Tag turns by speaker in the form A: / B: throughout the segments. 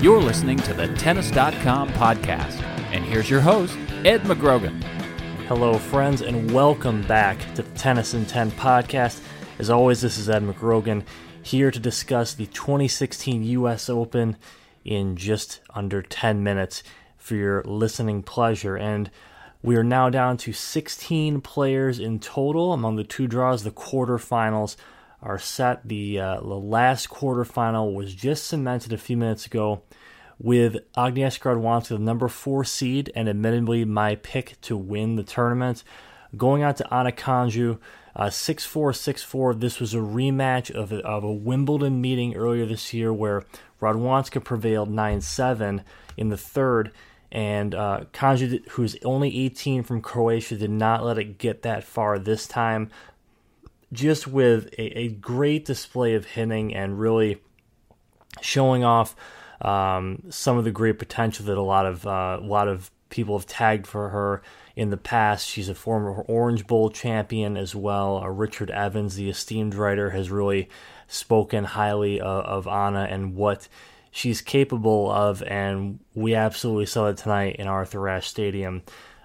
A: You're listening to the Tennis.com podcast. And here's your host, Ed McGrogan.
B: Hello, friends, and welcome back to the Tennis in 10 podcast. As always, this is Ed McGrogan here to discuss the 2016 U.S. Open in just under 10 minutes for your listening pleasure. And we are now down to 16 players in total among the two draws. The quarterfinals are set. The, uh, the last quarterfinal was just cemented a few minutes ago with Agnieszka Radwanska, the number four seed, and admittedly my pick to win the tournament. Going out to Anna Konjuh, uh, 6 4 6 4. This was a rematch of a, of a Wimbledon meeting earlier this year where Radwanska prevailed 9 7 in the third. And uh, Konjuh, who's only 18 from Croatia, did not let it get that far this time just with a, a great display of hitting and really showing off um, some of the great potential that a lot of uh, a lot of people have tagged for her in the past. She's a former Orange Bowl champion as well. Uh, Richard Evans, the esteemed writer, has really spoken highly of, of Anna and what she's capable of, and we absolutely saw it tonight in Arthur Ashe Stadium.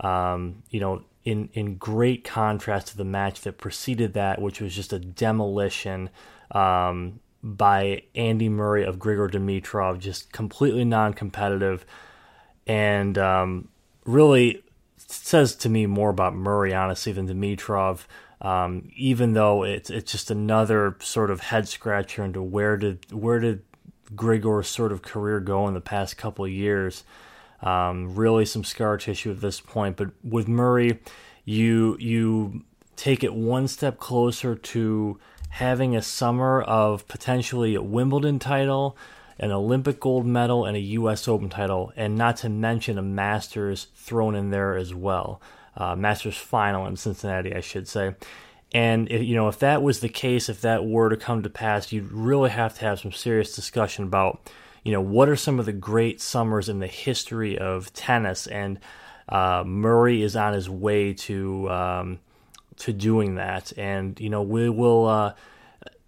B: Um, you know, in in great contrast to the match that preceded that, which was just a demolition um, by Andy Murray of Grigor Dimitrov, just completely non-competitive, and um, really says to me more about Murray honestly than Dimitrov. Um, even though it's it's just another sort of head scratcher into where did where did Grigor's sort of career go in the past couple years. Um, really, some scar tissue at this point. But with Murray, you you take it one step closer to having a summer of potentially a Wimbledon title, an Olympic gold medal, and a U.S. Open title, and not to mention a Masters thrown in there as well. Uh, Masters final in Cincinnati, I should say. And if, you know, if that was the case, if that were to come to pass, you'd really have to have some serious discussion about you know, what are some of the great summers in the history of tennis? And uh, Murray is on his way to um, to doing that, and you know, we will. Uh,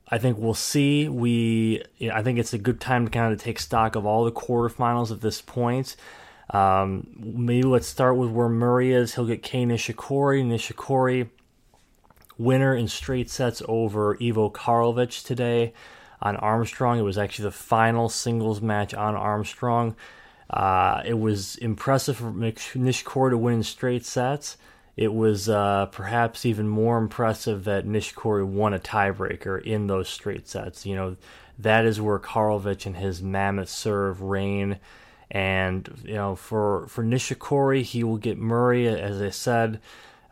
B: I think we'll see. We, you know, I think it's a good time to kind of take stock of all the quarterfinals at this point. Um, maybe let's start with where Murray is. He'll get Kei Nishikori. Nishikori, winner in straight sets over Ivo Karlovic today on Armstrong. It was actually the final singles match on Armstrong. Uh, it was impressive for Nishikori to win in straight sets. It was uh, perhaps even more impressive that Nishikori won a tiebreaker in those straight sets. You know, that is where Karlovic and his mammoth serve reign. And you know, for for Nishikori, he will get Murray, as I said,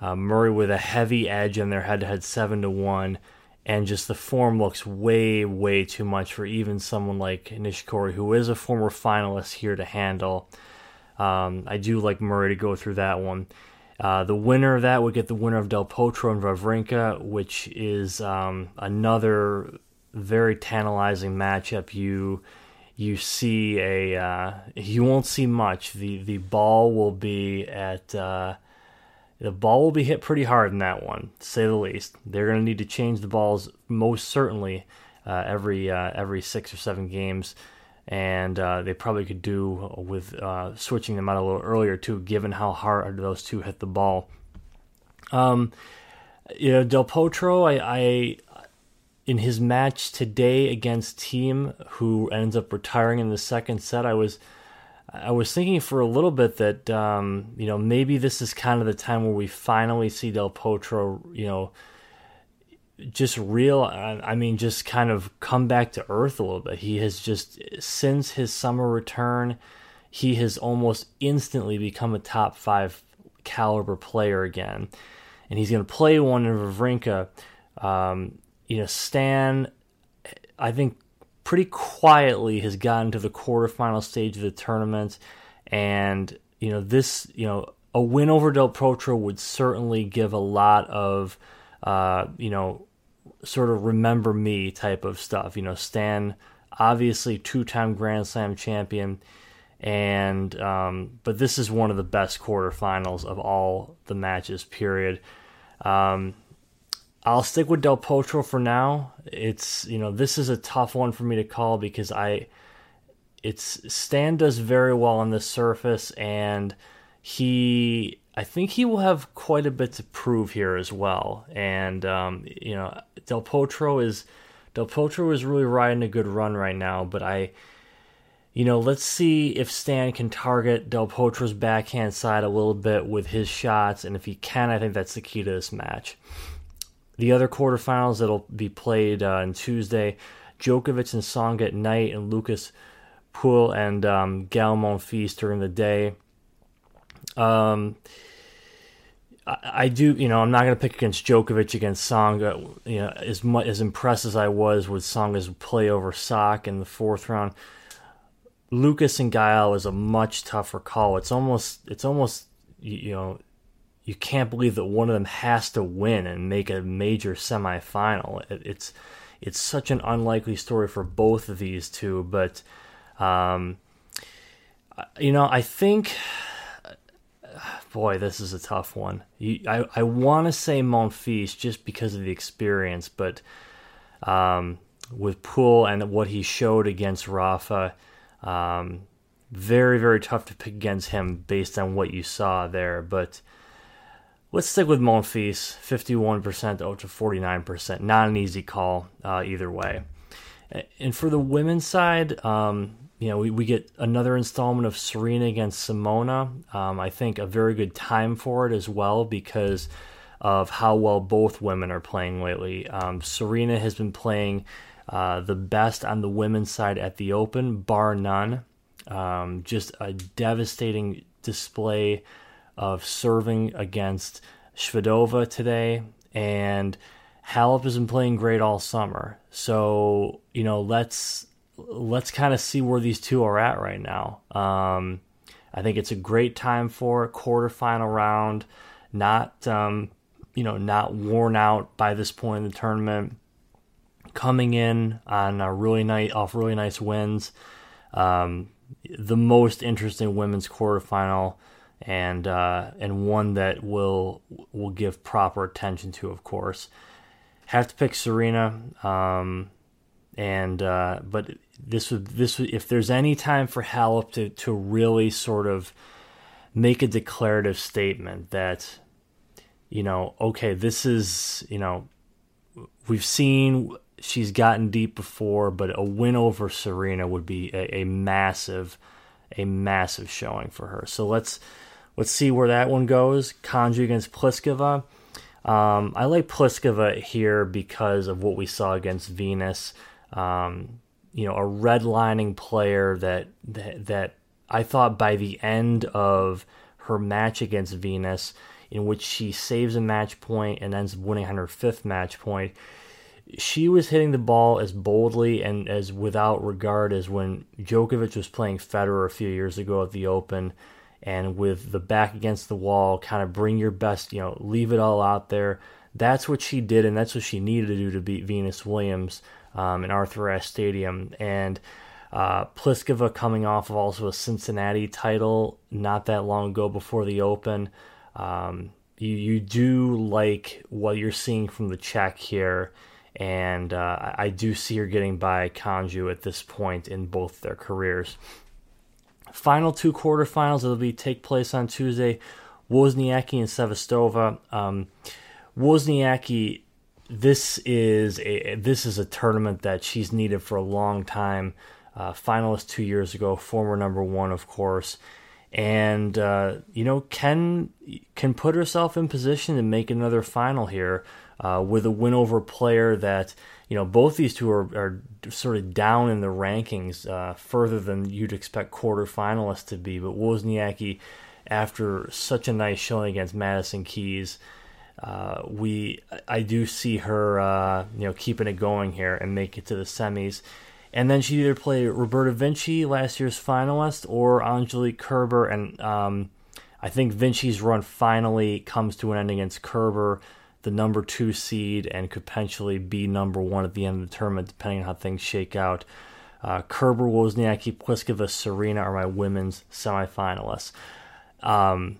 B: uh, Murray with a heavy edge in their head-to-head seven to one and just the form looks way, way too much for even someone like Nishikori, who is a former finalist here to handle. Um, I do like Murray to go through that one. Uh, the winner of that would get the winner of Del Potro and Wawrinka, which is um, another very tantalizing matchup. You you see a uh, you won't see much. the The ball will be at uh, the ball will be hit pretty hard in that one, to say the least. They're going to need to change the balls most certainly uh, every uh, every six or seven games, and uh, they probably could do with uh, switching them out a little earlier too, given how hard those two hit the ball. Um, you know, Del Potro, I, I in his match today against Thiem, who ends up retiring in the second set, I was I was thinking for a little bit that um, you know maybe this is kind of the time where we finally see Del Potro, you know, just real. I mean, just kind of come back to earth a little bit. He has just since his summer return, he has almost instantly become a top five caliber player again, and he's going to play one in Wawrinka. Um, you know, Stan, I think pretty quietly has gotten to the quarterfinal stage of the tournament, and you know this, you know, a win over Del Potro would certainly give a lot of, uh, you know, sort of remember me type of stuff. You know, Stan, obviously two-time Grand Slam champion and um, but this is one of the best quarterfinals of all the matches. Period. Um, I'll stick with Del Potro for now. It's you know this is a tough one for me to call because I it's Stan does very well on the surface and he I think he will have quite a bit to prove here as well. And um, you know Del Potro is Del Potro is really riding a good run right now, but I you know, let's see if Stan can target Del Potro's backhand side a little bit with his shots, and if he can, I think that's the key to this match. The other quarterfinals that'll be played uh, on Tuesday, Djokovic and Tsonga at night, and Lucas Pouille and um, Gael Monfils during the day. Um, I, I do, you know, I'm not going to pick against Djokovic against Tsonga. Uh, you know, as much as impressed as I was with Tsonga's play over Sock in the fourth round Lucas and Gael is a much tougher call. It's almost it's almost you, know you can't believe that one of them has to win and make a major semifinal. It, it's it's such an unlikely story for both of these two, but um, you know I think boy this is a tough one. You, I I want to say Monfils just because of the experience, but um, with Pouille and what he showed against Rafa um, very, very tough to pick against him based on what you saw there. But let's stick with Monfils, 51% out to 49%. Not an easy call uh, either way. And for the women's side, um, you know, we, we get another installment of Serena against Simona. Um, I think a very good time for it as well because of how well both women are playing lately. Um, Serena has been playing uh, the best on the women's side at the Open, bar none. Um, just a devastating display of serving against Shvedova today, and Halep has been playing great all summer. So you know, let's let's kind of see where these two are at right now. Um, I think it's a great time for a quarterfinal round. Not um, you know, not worn out by this point in the tournament coming in on a really nice off really nice wins. Um, the most interesting women's quarterfinal, and uh, and one that will will give proper attention to, of course. Have to pick Serena, um, and uh, but this would this would, if there's any time for Halep to to really sort of make a declarative statement that you know okay this is you know we've seen she's gotten deep before, but a win over Serena would be a, a, massive, a massive showing for her. So let's let's see where that one goes. Konjuh against Pliskova. Um, I like Pliskova here because of what we saw against Venus. Um, you know, a redlining player that, that that I thought by the end of her match against Venus, in which she saves a match point and ends up winning on her fifth match point she was hitting the ball as boldly and as without regard as when Djokovic was playing Federer a few years ago at the Open, and with the back against the wall, kind of bring your best, you know, leave it all out there. That's what she did, and that's what she needed to do to beat Venus Williams um, in Arthur Ashe Stadium. And uh, Pliskova coming off of also a Cincinnati title not that long ago before the Open. Um, you you do like what you're seeing from the Czech here and uh, I do see her getting by Konjuh at this point in both their careers. Final two quarterfinals that'll be take place on Tuesday: Wozniacki and Sevastova. Um, Wozniacki, this is a this is a tournament that she's needed for a long time. Uh, finalist two years ago, former number one, of course, and uh, you know can can put herself in position to make another final here uh, with a win over a player that you know both these two are, are sort of down in the rankings uh, further than you'd expect quarterfinalists to be. But Wozniacki, after such a nice showing against Madison Keys, uh, we I do see her uh, you know keeping it going here and make it to the semis. And then she either play Roberta Vinci, last year's finalist, or Angelique Kerber. And um, I think Vinci's run finally comes to an end against Kerber, the number two seed, and could potentially be number one at the end of the tournament, depending on how things shake out. Uh, Kerber, Wozniacki, Pliskova, Serena are my women's semifinalists. Um,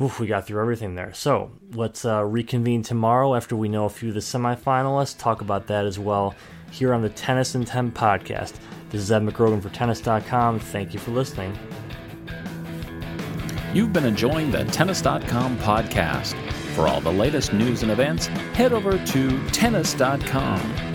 B: oof, we got through everything there. So let's uh, reconvene tomorrow after we know a few of the semifinalists, talk about that as well here on the Tennis in 10 podcast. This is Ed McGrogan for Tennis.com. Thank you for listening.
A: You've been enjoying the Tennis.com podcast. For all the latest news and events, head over to Tennis.com.